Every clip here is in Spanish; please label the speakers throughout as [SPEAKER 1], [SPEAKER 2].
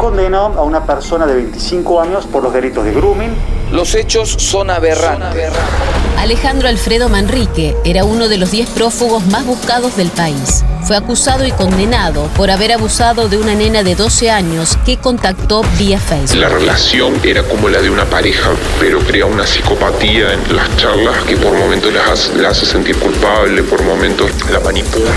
[SPEAKER 1] condenó a una persona de 25 años por los delitos de grooming.
[SPEAKER 2] Los hechos son aberrantes.
[SPEAKER 3] Alejandro Alfredo Manrique era uno de los 10 prófugos más buscados del país. Fue acusado y condenado por haber abusado de una nena de 12 años que contactó vía Facebook.
[SPEAKER 4] La relación era como la de una pareja, pero crea una psicopatía en las charlas que por momentos la hace, hace sentir culpable, por momentos la manipula.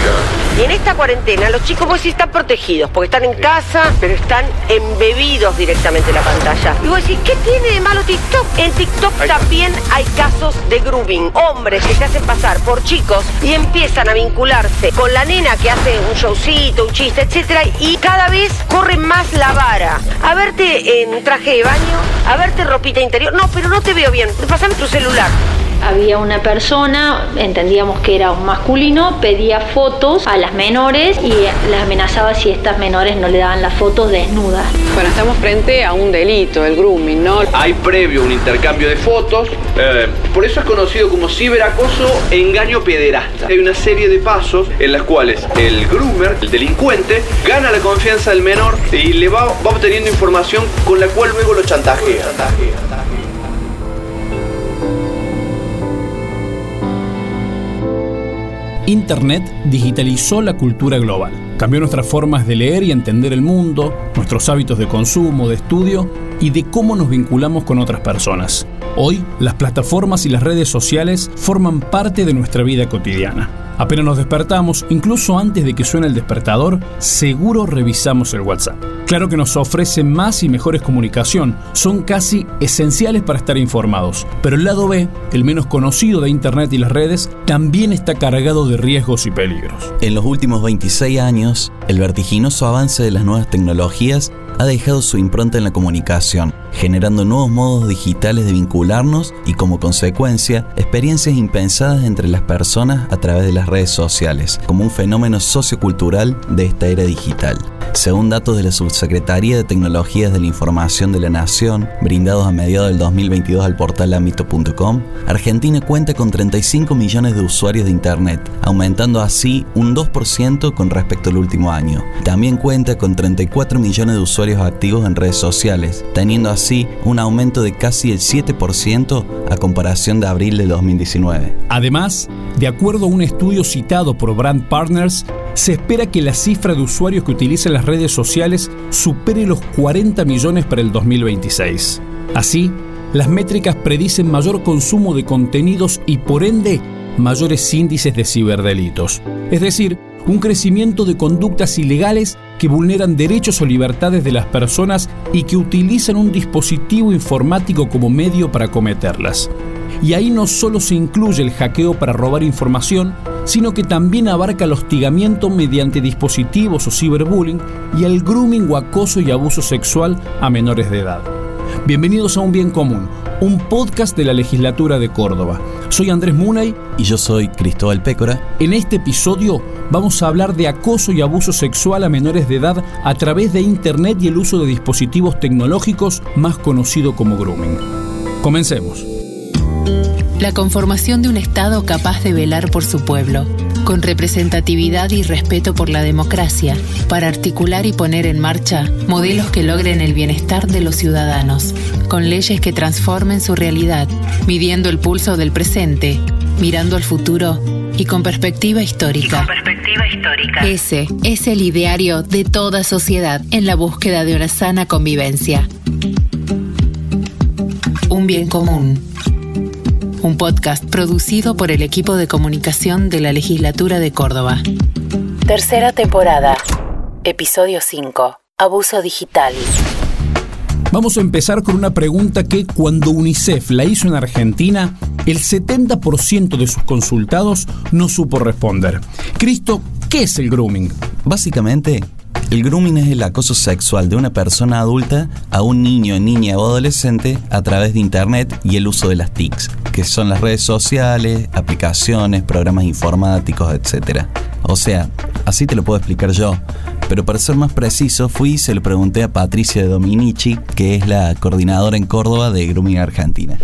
[SPEAKER 5] Y en esta cuarentena los chicos pues sí están protegidos, porque están en casa, pero están embebidos directamente en la pantalla. Y vos decís, ¿qué tiene de malo TikTok? En TikTok también hay casos de Hombres que se hacen pasar por chicos y empiezan a vincularse con la nena que hace un showcito, un chiste, etcétera, y cada vez corre más la vara. A verte en traje de baño, a verte ropita interior. No, pero no te veo bien. Pásame tu celular
[SPEAKER 6] había una persona, entendíamos que era un masculino, pedía fotos a las menores y las amenazaba si estas menores no le daban las fotos desnudas.
[SPEAKER 7] Bueno, estamos frente a un delito, el grooming, ¿no?
[SPEAKER 8] Hay previo un intercambio de fotos, eh, por eso es conocido como ciberacoso e engaño pederasta. Hay una serie de pasos en las cuales el groomer, el delincuente, gana la confianza del menor y le va, va obteniendo información con la cual luego lo chantajea.
[SPEAKER 9] Internet digitalizó la cultura global, cambió nuestras formas de leer y entender el mundo, nuestros hábitos de consumo, de estudio y de cómo nos vinculamos con otras personas. Hoy, las plataformas y las redes sociales forman parte de nuestra vida cotidiana. Apenas nos despertamos, incluso antes de que suene el despertador, seguro revisamos el WhatsApp. Claro que nos ofrece más y mejores comunicación, son casi esenciales para estar informados, pero el lado B, el menos conocido de Internet y las redes, también está cargado de riesgos y peligros.
[SPEAKER 10] En los últimos 26 años, el vertiginoso avance de las nuevas tecnologías ha dejado su impronta en la comunicación, generando nuevos modos digitales de vincularnos y como consecuencia, experiencias impensadas entre las personas a través de las redes sociales, como un fenómeno sociocultural de esta era digital. Según datos de la Subsecretaría de Tecnologías de la Información de la Nación, brindados a mediados del 2022 al portal ámbito.com, Argentina cuenta con 35 millones de usuarios de Internet, aumentando así un 2% con respecto al último año. También cuenta con 34 millones de usuarios activos en redes sociales, teniendo así un aumento de casi el 7% a comparación de abril de 2019.
[SPEAKER 9] Además, de acuerdo a un estudio citado por Brand Partners, se espera que la cifra de usuarios que utilizan las redes sociales supere los 40 millones para el 2026. Así, las métricas predicen mayor consumo de contenidos y por ende mayores índices de ciberdelitos, es decir, un crecimiento de conductas ilegales que vulneran derechos o libertades de las personas y que utilizan un dispositivo informático como medio para cometerlas. Y ahí no solo se incluye el hackeo para robar información, sino que también abarca el hostigamiento mediante dispositivos o ciberbullying y el grooming o acoso y abuso sexual a menores de edad. Bienvenidos a Un Bien Común, un podcast de la legislatura de Córdoba. Soy Andrés Munay
[SPEAKER 10] y yo soy Cristóbal Pécora.
[SPEAKER 9] En este episodio vamos a hablar de acoso y abuso sexual a menores de edad a través de Internet y el uso de dispositivos tecnológicos más conocido como grooming. Comencemos.
[SPEAKER 3] La conformación de un Estado capaz de velar por su pueblo, con representatividad y respeto por la democracia, para articular y poner en marcha modelos que logren el bienestar de los ciudadanos, con leyes que transformen su realidad, midiendo el pulso del presente, mirando al futuro y con perspectiva histórica.
[SPEAKER 5] perspectiva histórica.
[SPEAKER 3] Ese es el ideario de toda sociedad en la búsqueda de una sana convivencia. Un bien común un podcast producido por el equipo de comunicación de la legislatura de Córdoba. Tercera temporada, episodio 5, Abuso Digital.
[SPEAKER 9] Vamos a empezar con una pregunta que cuando UNICEF la hizo en Argentina, el 70% de sus consultados no supo responder. Cristo, ¿qué es el grooming?
[SPEAKER 10] Básicamente, el grooming es el acoso sexual de una persona adulta a un niño, niña o adolescente a través de Internet y el uso de las TICs, que son las redes sociales, aplicaciones, programas informáticos, etc. O sea, así te lo puedo explicar yo. Pero para ser más preciso, fui y se lo pregunté a Patricia Dominici, que es la coordinadora en Córdoba de Grooming Argentina.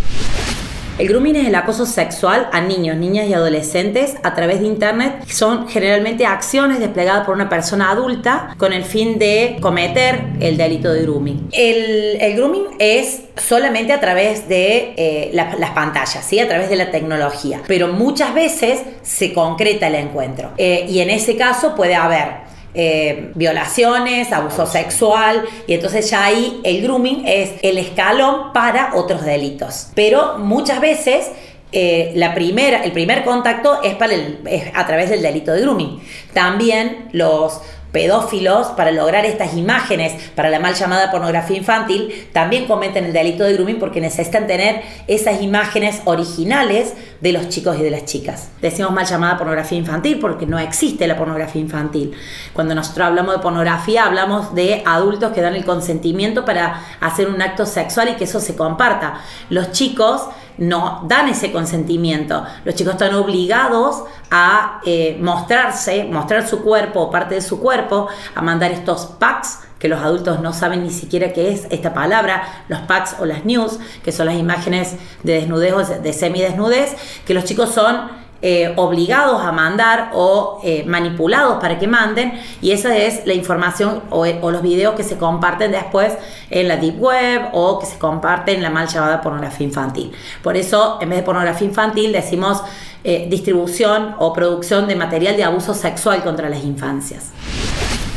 [SPEAKER 11] El grooming es el acoso sexual a niños, niñas y adolescentes a través de Internet. Son generalmente acciones desplegadas por una persona adulta con el fin de cometer el delito de grooming. El, grooming es solamente a través de eh, las pantallas, ¿sí? a través de la tecnología, pero muchas veces se concreta el encuentro. Eh, y en ese caso puede haber eh, violaciones, abuso sexual, y entonces ya ahí el grooming es el escalón para otros delitos. Pero muchas veces eh, la primera, el primer contacto es, para es a través del delito de grooming. También los pedófilos, para lograr estas imágenes para la mal llamada pornografía infantil, también cometen el delito de grooming porque necesitan tener esas imágenes originales de los chicos y de las chicas. Decimos mal llamada pornografía infantil porque no existe la pornografía infantil. Cuando nosotros hablamos de pornografía, hablamos de adultos que dan el consentimiento para hacer un acto sexual y que eso se comparta. Los chicos no dan ese consentimiento. Los chicos están obligados a eh, mostrarse, mostrar su cuerpo parte de su cuerpo, a mandar estos packs que los adultos no saben ni siquiera qué es esta palabra, los packs o las news, que son las imágenes de desnudez o de semidesnudez, que los chicos son eh, obligados a mandar o eh, manipulados para que manden y esa es la información o, los videos que se comparten después en la deep web o que se comparten en la mal llamada pornografía infantil. Por eso en vez de pornografía infantil decimos eh, distribución o producción de material de abuso sexual contra las infancias.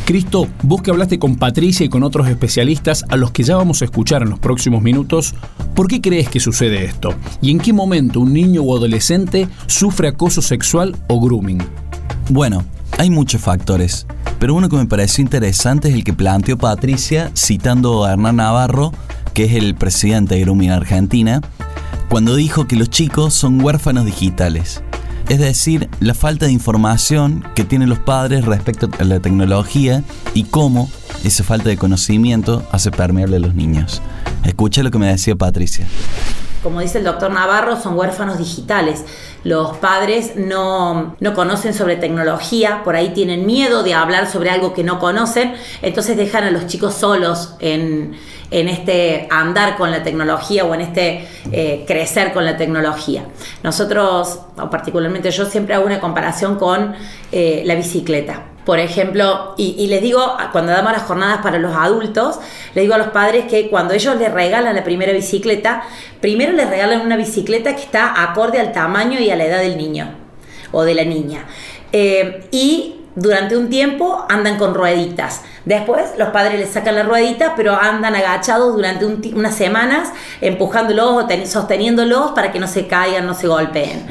[SPEAKER 9] Cristo, vos que hablaste con Patricia y con otros especialistas a los que ya vamos a escuchar en los próximos minutos, ¿por qué crees que sucede esto? ¿Y en qué momento un niño o adolescente sufre acoso sexual o grooming?
[SPEAKER 10] Bueno, hay muchos factores, pero uno que me pareció interesante es el que planteó Patricia citando a Hernán Navarro, que es el presidente de Grooming Argentina, cuando dijo que los chicos son huérfanos digitales es decir, la falta de información que tienen los padres respecto a la tecnología y cómo esa falta de conocimiento hace permeable a los niños. Escucha lo que me decía Patricia.
[SPEAKER 11] Como dice el doctor Navarro, son huérfanos digitales. Los padres no, no, conocen sobre tecnología, por ahí tienen miedo de hablar sobre algo que no conocen, entonces dejan a los chicos solos en, en este andar con la tecnología o en este eh, crecer con la tecnología. Nosotros, o particularmente yo, siempre hago una comparación con eh, la bicicleta. Por ejemplo, y, les digo, cuando damos las jornadas para los adultos, les digo a los padres que cuando ellos les regalan la primera bicicleta, primero les regalan una bicicleta que está acorde al tamaño y a la edad del niño o de la niña. Eh, y durante un tiempo andan con rueditas. Después los padres les sacan las rueditas, pero andan agachados durante unas semanas, empujándolos o sosteniéndolos para que no se caigan, no se golpeen.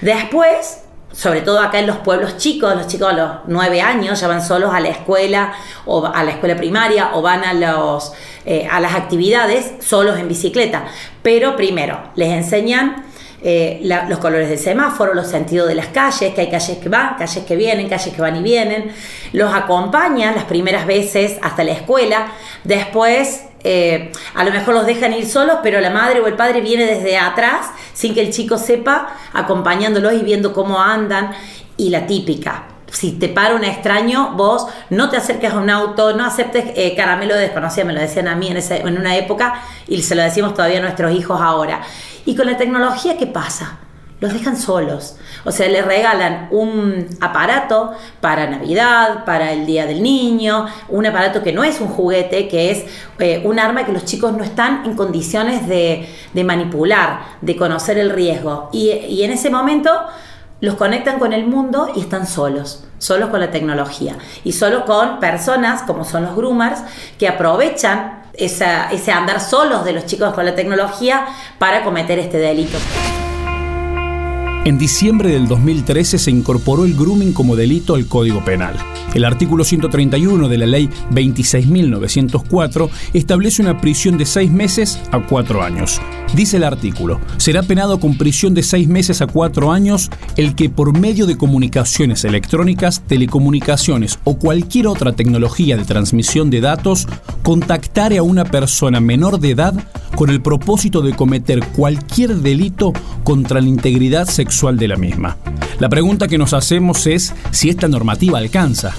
[SPEAKER 11] Después, sobre todo acá en los pueblos chicos, los chicos a los nueve años ya van solos a la escuela o a la escuela primaria o van a, los, eh, a las actividades solos en bicicleta. Pero primero, les enseñan eh, los colores del semáforo, los sentidos de las calles, que hay calles que van, calles que vienen, calles que van y vienen. Los acompañan las primeras veces hasta la escuela. Después eh, a lo mejor los dejan ir solos, pero la madre o el padre viene desde atrás sin que el chico sepa, acompañándolos y viendo cómo andan. Y la típica, si te para un extraño, vos no te acerques a un auto, no aceptes eh, caramelo de desconocida, me lo decían a mí en, en una época y se lo decimos todavía a nuestros hijos ahora. Y con la tecnología, ¿qué pasa? Los dejan solos. O sea, les regalan un aparato para Navidad, para el Día del Niño, un aparato que no es un juguete, que es eh, un arma que los chicos no están en condiciones de, manipular, de conocer el riesgo. Y, y en ese momento los conectan con el mundo y están solos, solos con la tecnología y solo con personas como son los groomers que aprovechan ese andar solos de los chicos con la tecnología para cometer este delito.
[SPEAKER 9] En diciembre del 2013 se incorporó el grooming como delito al Código Penal. El artículo 131 de la Ley 26.904 establece una prisión de seis meses a cuatro años. Dice el artículo, será penado con prisión de seis meses a cuatro años el que por medio de comunicaciones electrónicas, telecomunicaciones o cualquier otra tecnología de transmisión de datos contactare a una persona menor de edad con el propósito de cometer cualquier delito contra la integridad sexual de la misma. La pregunta que nos hacemos es si esta normativa alcanza.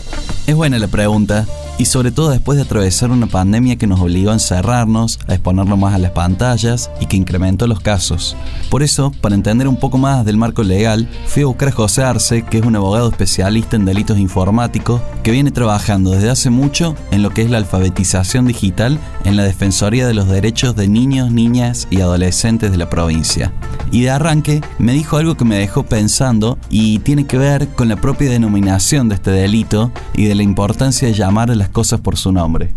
[SPEAKER 10] Es buena la pregunta y sobre todo después de atravesar una pandemia que nos obligó a encerrarnos, a exponernos más a las pantallas y que incrementó los casos. Por eso, para entender un poco más del marco legal, fui a buscar a José Arce, que es un abogado especialista en delitos informáticos, que viene trabajando desde hace mucho en lo que es la alfabetización digital en la Defensoría de los Derechos de Niños, Niñas y Adolescentes de la provincia. Y de arranque me dijo algo que me dejó pensando y tiene que ver con la propia denominación de este delito y de la importancia de llamar a las cosas por su nombre.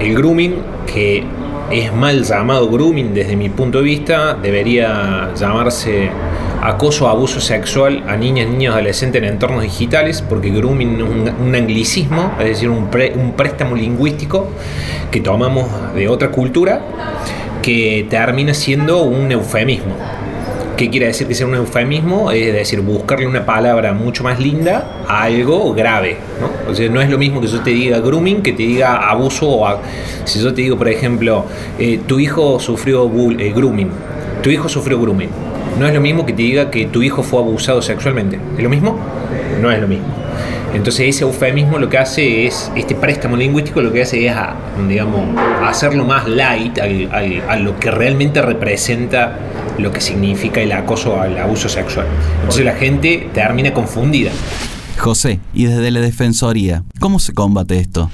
[SPEAKER 12] El grooming, que es mal llamado grooming desde mi punto de vista, debería llamarse acoso o abuso sexual a niñas, niños, adolescentes en entornos digitales, porque grooming es un, anglicismo, es decir, un, un préstamo lingüístico que tomamos de otra cultura que termina siendo un eufemismo. ¿Qué quiere decir que sea un eufemismo? Es decir, buscarle una palabra mucho más linda a algo grave. ¿no? O sea, no es lo mismo que yo te diga grooming que te diga abuso. O si yo te digo, por ejemplo, eh, tu hijo sufrió eh, grooming, tu hijo sufrió grooming. No es lo mismo que te diga que tu hijo fue abusado sexualmente. ¿Es lo mismo? No es lo mismo. Entonces ese eufemismo lo que hace es, este préstamo lingüístico lo que hace es, digamos, hacerlo más light a lo que realmente representa lo que significa el acoso al abuso sexual. Entonces la gente termina confundida.
[SPEAKER 10] José, y desde la Defensoría, ¿cómo se combate esto?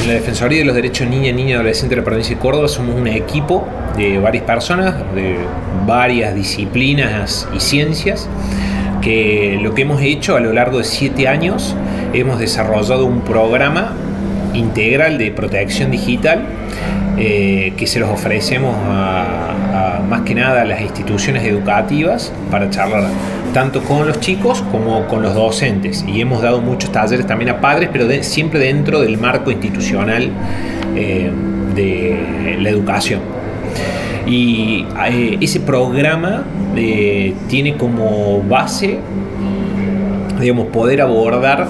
[SPEAKER 12] En la Defensoría de los Derechos Niña, Niña y Adolescente de la provincia de Córdoba somos un equipo de varias personas, de varias disciplinas y ciencias, que lo que hemos hecho a lo largo de siete años, hemos desarrollado un programa integral de protección digital eh, que se los ofrecemos a, más que nada a las instituciones educativas para charlar tanto con los chicos como con los docentes. Y hemos dado muchos talleres también a padres, pero siempre dentro del marco institucional eh, de la educación. Y eh, ese programa tiene como base, digamos, poder abordar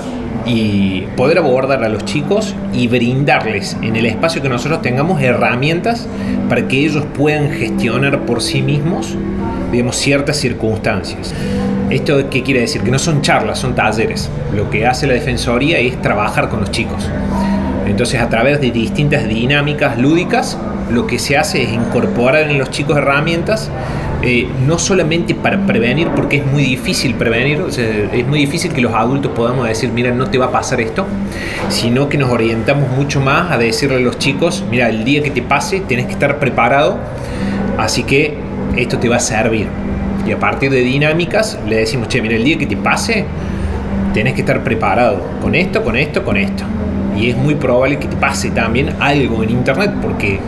[SPEAKER 12] y poder abordar a los chicos y brindarles en el espacio que nosotros tengamos herramientas para que ellos puedan gestionar por sí mismos digamos, ciertas circunstancias. ¿Esto qué quiere decir? Que no son charlas, son talleres. Lo que hace la Defensoría es trabajar con los chicos. Entonces, a través de distintas dinámicas lúdicas, lo que se hace es incorporar en los chicos herramientas eh, no solamente para prevenir, porque es muy difícil prevenir, es muy difícil que los adultos podamos decir, mira, no te va a pasar esto, sino que nos orientamos mucho más a decirle a los chicos, mira, el día que te pase, tienes que estar preparado, así que esto te va a servir. Y a partir de dinámicas le decimos, che, mira, el día que te pase, tienes que estar preparado con esto, con esto, con esto. Y es muy probable que te pase también algo en Internet, porque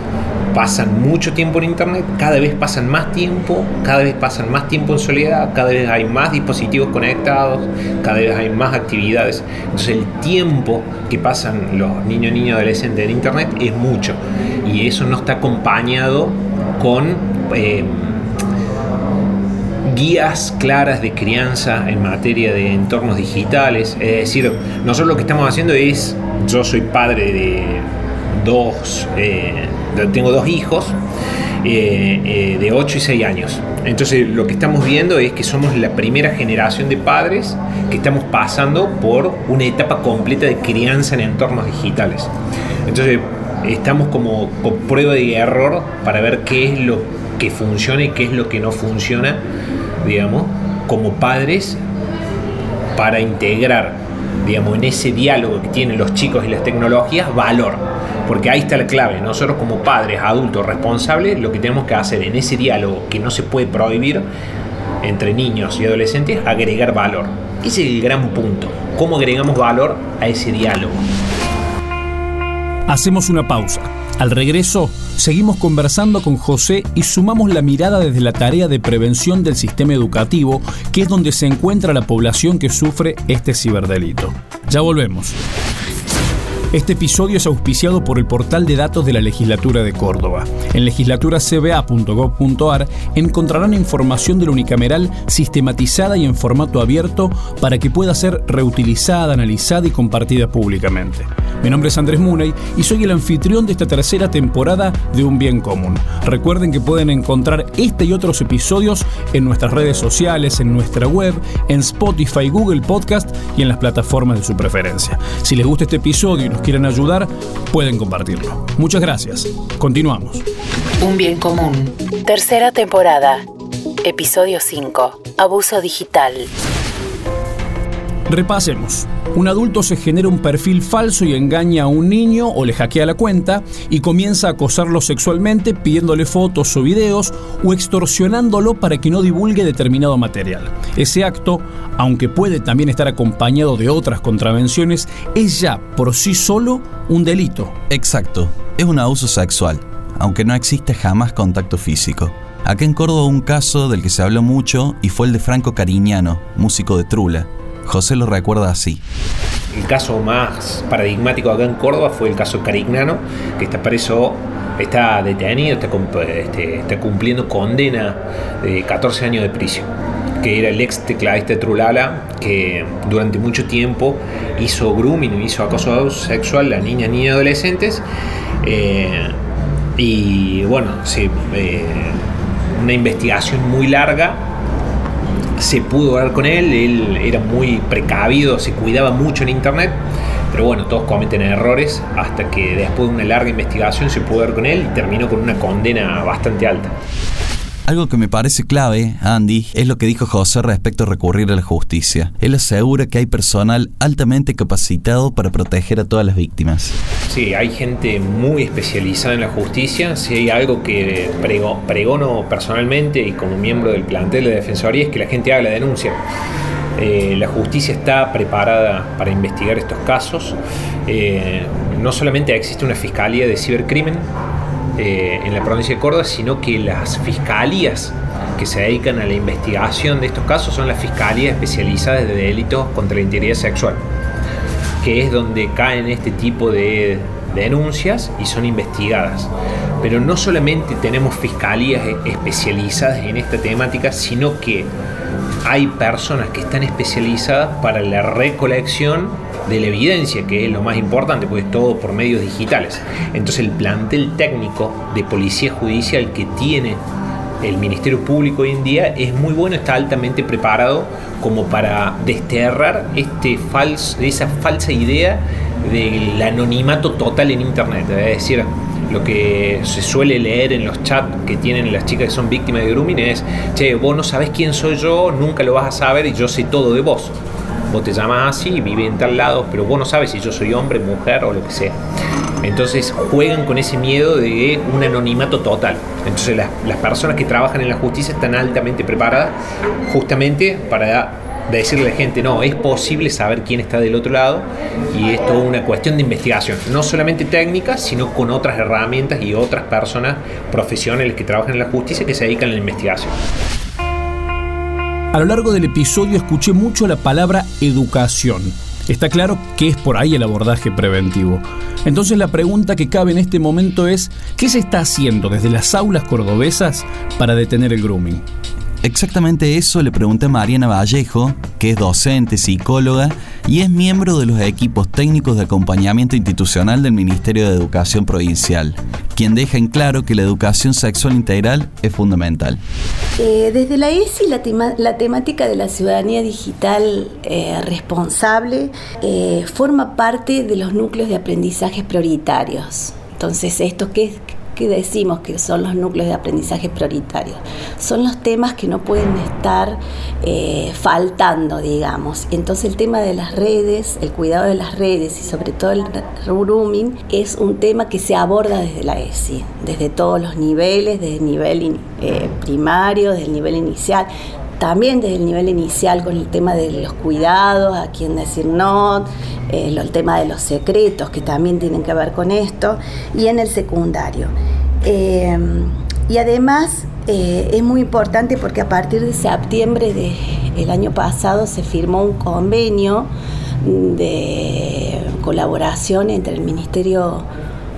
[SPEAKER 12] pasan mucho tiempo en internet, cada vez pasan más tiempo, cada vez pasan más tiempo en soledad, cada vez hay más dispositivos conectados, cada vez hay más actividades. Entonces el tiempo que pasan los niños, niñas, adolescentes en internet es mucho y eso no está acompañado con eh, guías claras de crianza en materia de entornos digitales. Es decir, nosotros lo que estamos haciendo es, yo soy padre de Eh, tengo dos hijos eh, eh, de 8 y 6 años. Entonces lo que estamos viendo es que somos la primera generación de padres que estamos pasando por una etapa completa de crianza en entornos digitales. Entonces estamos como prueba y error para ver qué es lo que funciona y qué es lo que no funciona, digamos, como padres para integrar, digamos, en ese diálogo que tienen los chicos y las tecnologías, valor porque ahí está la clave. Nosotros como padres, adultos, responsables, lo que tenemos que hacer en ese diálogo que no se puede prohibir entre niños y adolescentes, agregar valor. Ese es el gran punto. ¿Cómo agregamos valor a ese diálogo?
[SPEAKER 9] Hacemos una pausa. Al regreso, seguimos conversando con José y sumamos la mirada desde la tarea de prevención del sistema educativo, que es donde se encuentra la población que sufre este ciberdelito. Ya volvemos. Este episodio es auspiciado por el portal de datos de la Legislatura de Córdoba. En legislaturacba.gov.ar encontrarán información de la unicameral sistematizada y en formato abierto para que pueda ser reutilizada, analizada y compartida públicamente. Mi nombre es Andrés Muney y soy el anfitrión de esta tercera temporada de Un Bien Común. Recuerden que pueden encontrar este y otros episodios en nuestras redes sociales, en nuestra web, en Spotify, Google Podcast y en las plataformas de su preferencia. Si les gusta este episodio y nos quieran ayudar, pueden compartirlo. Muchas gracias. Continuamos.
[SPEAKER 3] Un bien común. Tercera temporada. Episodio 5. Abuso digital.
[SPEAKER 9] Repasemos. Un adulto se genera un perfil falso y engaña a un niño o le hackea la cuenta y comienza a acosarlo sexualmente pidiéndole fotos o videos o extorsionándolo para que no divulgue determinado material. Ese acto, aunque puede también estar acompañado de otras contravenciones, es ya por sí solo un delito.
[SPEAKER 10] Exacto, es un abuso sexual, aunque no existe jamás contacto físico. Acá en Córdoba un caso del que se habló mucho y fue el de Franco Cariñano, músico de Trula. José lo recuerda así.
[SPEAKER 12] El caso más paradigmático acá en Córdoba fue el caso Carignano, que está preso, está detenido, está, este, cumpliendo condena de 14 años de prisión que era el ex tecladista de Trulala, que durante mucho tiempo hizo grooming, hizo acoso sexual a niñas, niñas y adolescentes. Eh, y bueno, sí, eh, una investigación muy larga se pudo hablar con él, él era muy precavido, se cuidaba mucho en internet, pero bueno, todos cometen errores hasta que después de una larga investigación se pudo hablar con él y terminó con una condena bastante alta.
[SPEAKER 10] Algo que me parece clave, Andy, es lo que dijo José respecto a recurrir a la justicia. Él asegura que hay personal altamente capacitado para proteger a todas las víctimas.
[SPEAKER 12] Sí, hay gente muy especializada en la justicia. Si hay algo que pregono personalmente y como miembro del plantel de Defensoría es que la gente haga la denuncia. Eh, la justicia está preparada para investigar estos casos. Eh, no solamente existe una fiscalía de cibercrimen, eh, en la provincia de Córdoba, sino que las fiscalías que se dedican a la investigación de estos casos son las fiscalías especializadas de delitos contra la integridad sexual, que es donde caen este tipo de denuncias y son investigadas. Pero no solamente tenemos fiscalías especializadas en esta temática, sino que hay personas que están especializadas para la recolección de la evidencia, que es lo más importante, porque es todo por medios digitales. Entonces el plantel técnico de policía judicial que tiene el Ministerio Público hoy en día es muy bueno, está altamente preparado como para desterrar este esa falsa idea del anonimato total en Internet. Es decir, lo que se suele leer en los chats que tienen las chicas que son víctimas de grooming es, che, vos no sabes quién soy yo, nunca lo vas a saber y yo sé todo de vos vos te llamas así, vive en tal lado, pero vos no sabes si yo soy hombre, mujer o lo que sea. Entonces juegan con ese miedo de un anonimato total. Entonces las, personas que trabajan en la justicia están altamente preparadas justamente para decirle a la gente, no, es posible saber quién está del otro lado y es toda una cuestión de investigación, no solamente técnica, sino con otras herramientas y otras personas profesionales que trabajan en la justicia que se dedican a la investigación.
[SPEAKER 9] A lo largo del episodio escuché mucho la palabra educación. Está claro que es por ahí el abordaje preventivo. Entonces la pregunta que cabe en este momento es, ¿qué se está haciendo desde las aulas cordobesas para detener el grooming?
[SPEAKER 10] Exactamente eso le pregunté a Mariana Vallejo, que es docente, psicóloga y es miembro de los equipos técnicos de acompañamiento institucional del Ministerio de Educación Provincial, quien deja en claro que la educación sexual integral es fundamental.
[SPEAKER 13] Eh, desde la ESI, la, temática de la ciudadanía digital eh, responsable eh, forma parte de los núcleos de aprendizaje prioritarios. Entonces, ¿esto qué, que decimos que son los núcleos de aprendizaje prioritarios. Son los temas que no pueden estar eh, faltando, digamos. Entonces el tema de las redes, el cuidado de las redes y sobre todo el grooming es un tema que se aborda desde la ESI, desde todos los niveles, desde el nivel eh, primario, desde el nivel inicial también desde el nivel inicial con el tema de los cuidados, a quién decir no, eh, el tema de los secretos que también tienen que ver con esto, y en el secundario. Eh, y además eh, es muy importante porque a partir de septiembre del año pasado se firmó un convenio de colaboración entre el Ministerio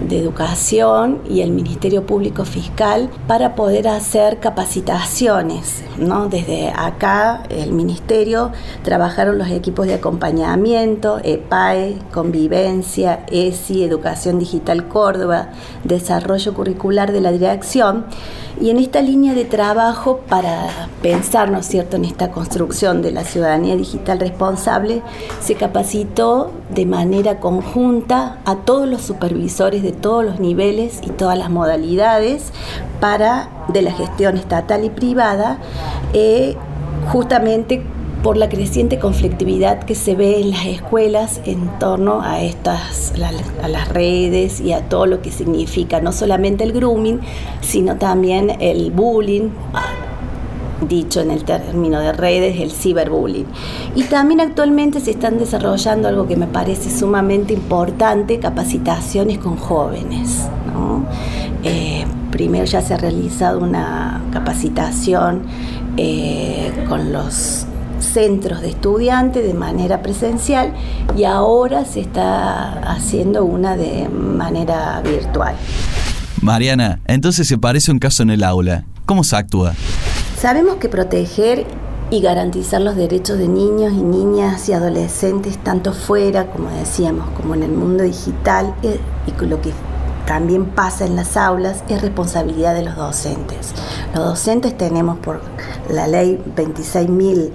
[SPEAKER 13] de Educación y el Ministerio Público Fiscal para poder hacer capacitaciones. ¿no? Desde acá, el Ministerio, trabajaron los equipos de acompañamiento, EPAE, Convivencia, ESI, Educación Digital Córdoba, Desarrollo Curricular de la Dirección. Y en esta línea de trabajo, para pensar, ¿no es cierto?, en esta construcción de la ciudadanía digital responsable, se capacitó de manera conjunta a todos los supervisores de todos los niveles y todas las modalidades para de la gestión estatal y privada, eh, justamente por la creciente conflictividad que se ve en las escuelas en torno a estas a las redes y a todo lo que significa no solamente el grooming, sino también el bullying, dicho en el término de redes, el ciberbullying. Y también actualmente se están desarrollando algo que me parece sumamente importante, capacitaciones con jóvenes. Eh, primero ya se ha realizado una capacitación eh, con los centros de estudiantes de manera presencial y ahora se está haciendo una de manera virtual.
[SPEAKER 10] Mariana, entonces se parece un caso en el aula. ¿Cómo se actúa?
[SPEAKER 13] Sabemos que proteger y garantizar los derechos de niños y niñas y adolescentes, tanto fuera, como decíamos, como en el mundo digital, eh, y lo que también pasa en las aulas, es responsabilidad de los docentes. Los docentes tenemos por la ley 26.000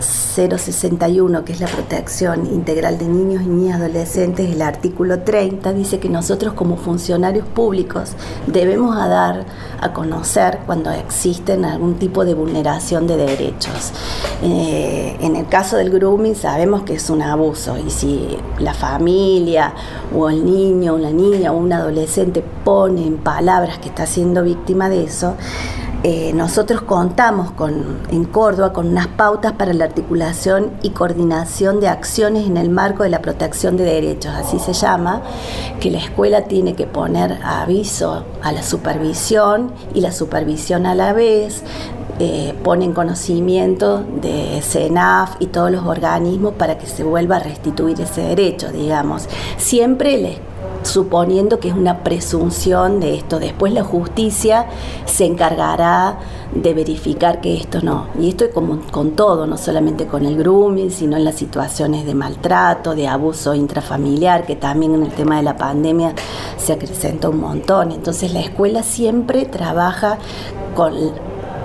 [SPEAKER 13] 061, que es la protección integral de niños y niñas adolescentes, el artículo 30 dice que nosotros como funcionarios públicos debemos dar a conocer cuando existen algún tipo de vulneración de derechos. Eh, en el caso del grooming sabemos que es un abuso y si la familia o el niño la niña o un adolescente pone en palabras que está siendo víctima de eso, eh, nosotros contamos con, en Córdoba con unas pautas para la articulación y coordinación de acciones en el marco de la protección de derechos, así se llama, que la escuela tiene que poner aviso a la supervisión y la supervisión a la vez eh, pone en conocimiento de CENAF y todos los organismos para que se vuelva a restituir ese derecho, digamos. Siempre les suponiendo que es una presunción de esto. Después la justicia se encargará de verificar que esto no. Y esto es como con todo, no solamente con el grooming, sino en las situaciones de maltrato, de abuso intrafamiliar, que también en el tema de la pandemia se acrecentó un montón. Entonces la escuela siempre trabaja con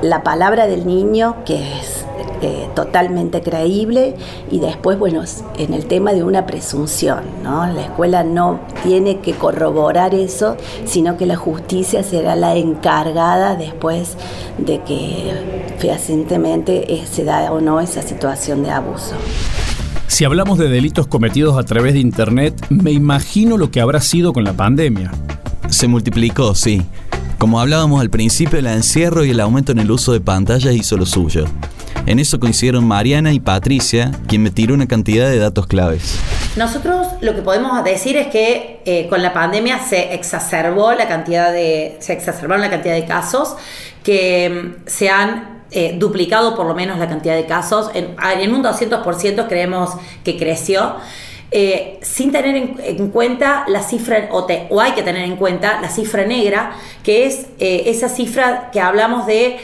[SPEAKER 13] la palabra del niño, que es eh, totalmente creíble y después, bueno, en el tema de una presunción, ¿no? La escuela no tiene que corroborar eso, sino que la justicia será la encargada después de que fehacientemente eh, se da o no esa situación de abuso.
[SPEAKER 9] Si hablamos de delitos cometidos a través de Internet, me imagino lo que habrá sido con la pandemia.
[SPEAKER 10] Se multiplicó, sí. Como hablábamos al principio, el encierro y el aumento en el uso de pantallas hizo lo suyo. En eso coincidieron Mariana y Patricia, quien me tiró una cantidad de datos claves.
[SPEAKER 11] Nosotros lo que podemos decir es que eh, con la pandemia se exacerbó la cantidad de, se exacerbaron la cantidad de casos que mm, se han eh, duplicado por lo menos la cantidad de casos. En, en un 200% creemos que creció. Eh, sin tener en, cuenta la cifra, o, o, hay que tener en cuenta la cifra negra, que es esa cifra que hablamos de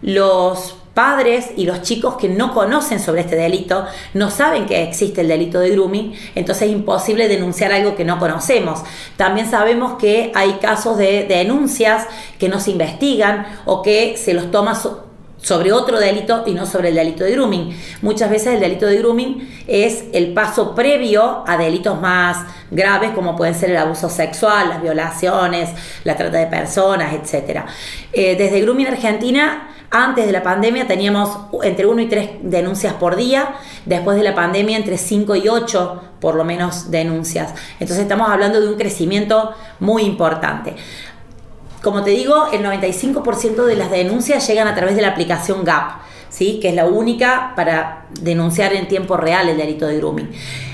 [SPEAKER 11] los padres y los chicos que no conocen sobre este delito, no saben que existe el delito de grooming, entonces es imposible denunciar algo que no conocemos. También sabemos que hay casos de, denuncias que no se investigan o que se los toma sobre otro delito y no sobre el delito de grooming. Muchas veces el delito de grooming es el paso previo a delitos más graves como pueden ser el abuso sexual, las violaciones, la trata de personas, etc. Eh, desde Grooming Argentina antes de la pandemia teníamos entre 1 y 3 denuncias por día, después de la pandemia entre 5 y 8 por lo menos denuncias. Entonces estamos hablando de un crecimiento muy importante. Como te digo, el 95% de las denuncias llegan a través de la aplicación GAP, ¿sí? que es la única para denunciar en tiempo real el delito de grooming.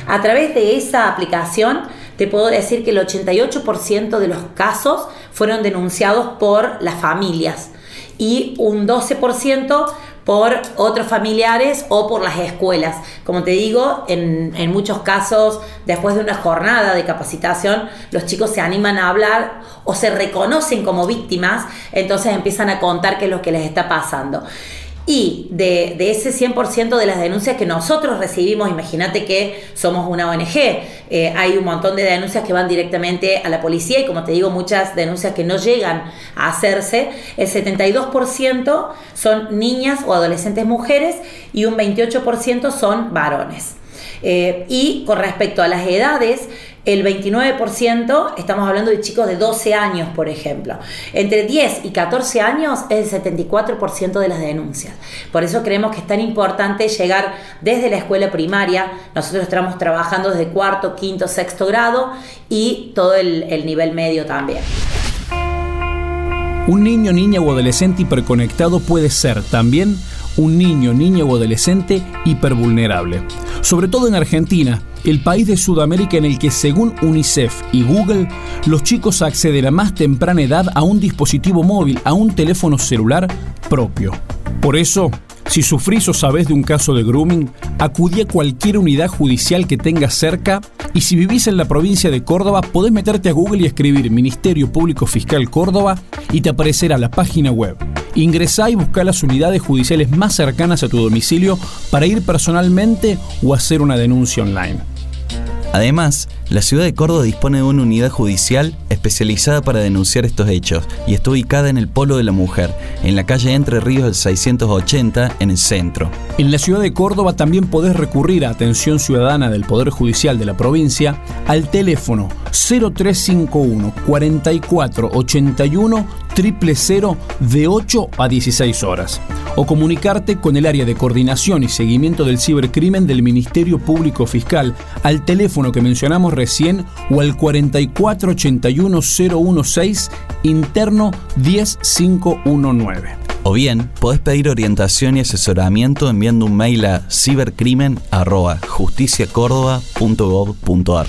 [SPEAKER 11] A través de esa aplicación te puedo decir que el 88% de los casos fueron denunciados por las familias y un 12% por otros familiares o por las escuelas. Como te digo, en, en, muchos casos, después de una jornada de capacitación, los chicos se animan a hablar o se reconocen como víctimas, entonces empiezan a contar qué es lo que les está pasando. Y de, ese 100% de las denuncias que nosotros recibimos, imagínate que somos una ONG, eh, hay un montón de denuncias que van directamente a la policía y como te digo, muchas denuncias que no llegan a hacerse. El 72% son niñas o adolescentes mujeres y un 28% son varones. Eh, y con respecto a las edades, el 29%, estamos hablando de chicos de 12 años, por ejemplo. Entre 10 y 14 años es el 74% de las denuncias. Por eso creemos que es tan importante llegar desde la escuela primaria. Nosotros estamos trabajando desde cuarto, quinto, sexto grado y todo el, el nivel medio también.
[SPEAKER 9] Un niño, niña o adolescente hiperconectado puede ser también un niño, niña o adolescente hipervulnerable. Sobre todo en Argentina, el país de Sudamérica en el que según UNICEF y Google, los chicos acceden a más temprana edad a un dispositivo móvil, a un teléfono celular propio. Por eso, si sufrís o sabés de un caso de grooming, acudí a cualquier unidad judicial que tengas cerca y si vivís en la provincia de Córdoba, podés meterte a Google y escribir Ministerio Público Fiscal Córdoba y te aparecerá la página web. Ingresá y buscá las unidades judiciales más cercanas a tu domicilio para ir personalmente o hacer una denuncia online.
[SPEAKER 10] Además, la ciudad de Córdoba dispone de una unidad judicial especializada para denunciar estos hechos y está ubicada en el Polo de la Mujer, en la calle Entre Ríos del 680, en el centro.
[SPEAKER 9] En la ciudad de Córdoba también podés recurrir a atención ciudadana del Poder Judicial de la provincia al teléfono 0351 4481 000 de 8 a 16 horas o comunicarte con el área de coordinación y seguimiento del cibercrimen del Ministerio Público Fiscal al teléfono que mencionamos recién o al 4481016 interno 10519.
[SPEAKER 10] O bien, podés pedir orientación y asesoramiento enviando un mail a cibercrimen.justiciacórdoba.gov.ar.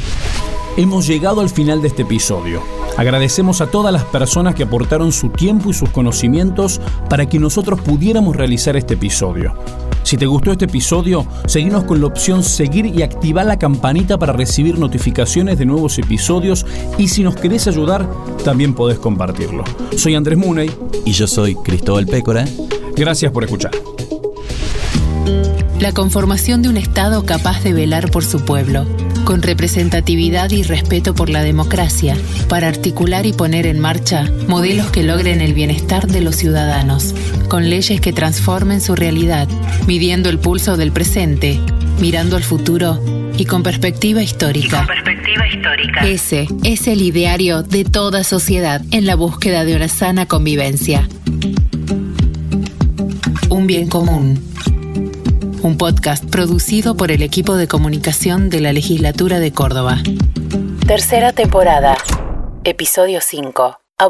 [SPEAKER 9] Hemos llegado al final de este episodio. Agradecemos a todas las personas que aportaron su tiempo y sus conocimientos para que nosotros pudiéramos realizar este episodio. Si te gustó este episodio, seguinos con la opción seguir y activar la campanita para recibir notificaciones de nuevos episodios y si nos querés ayudar, también podés compartirlo. Soy Andrés Muney
[SPEAKER 10] y yo soy Cristóbal Pécora.
[SPEAKER 9] Gracias por escuchar.
[SPEAKER 3] La conformación de un Estado capaz de velar por su pueblo, con representatividad y respeto por la democracia, para articular y poner en marcha modelos que logren el bienestar de los ciudadanos, con leyes que transformen su realidad, midiendo el pulso del presente, mirando al futuro y con perspectiva histórica.
[SPEAKER 5] perspectiva histórica.
[SPEAKER 3] Ese es el ideario de toda sociedad en la búsqueda de una sana convivencia. Un bien común un podcast producido por el equipo de comunicación de la Legislatura de Córdoba. Tercera temporada, episodio 5.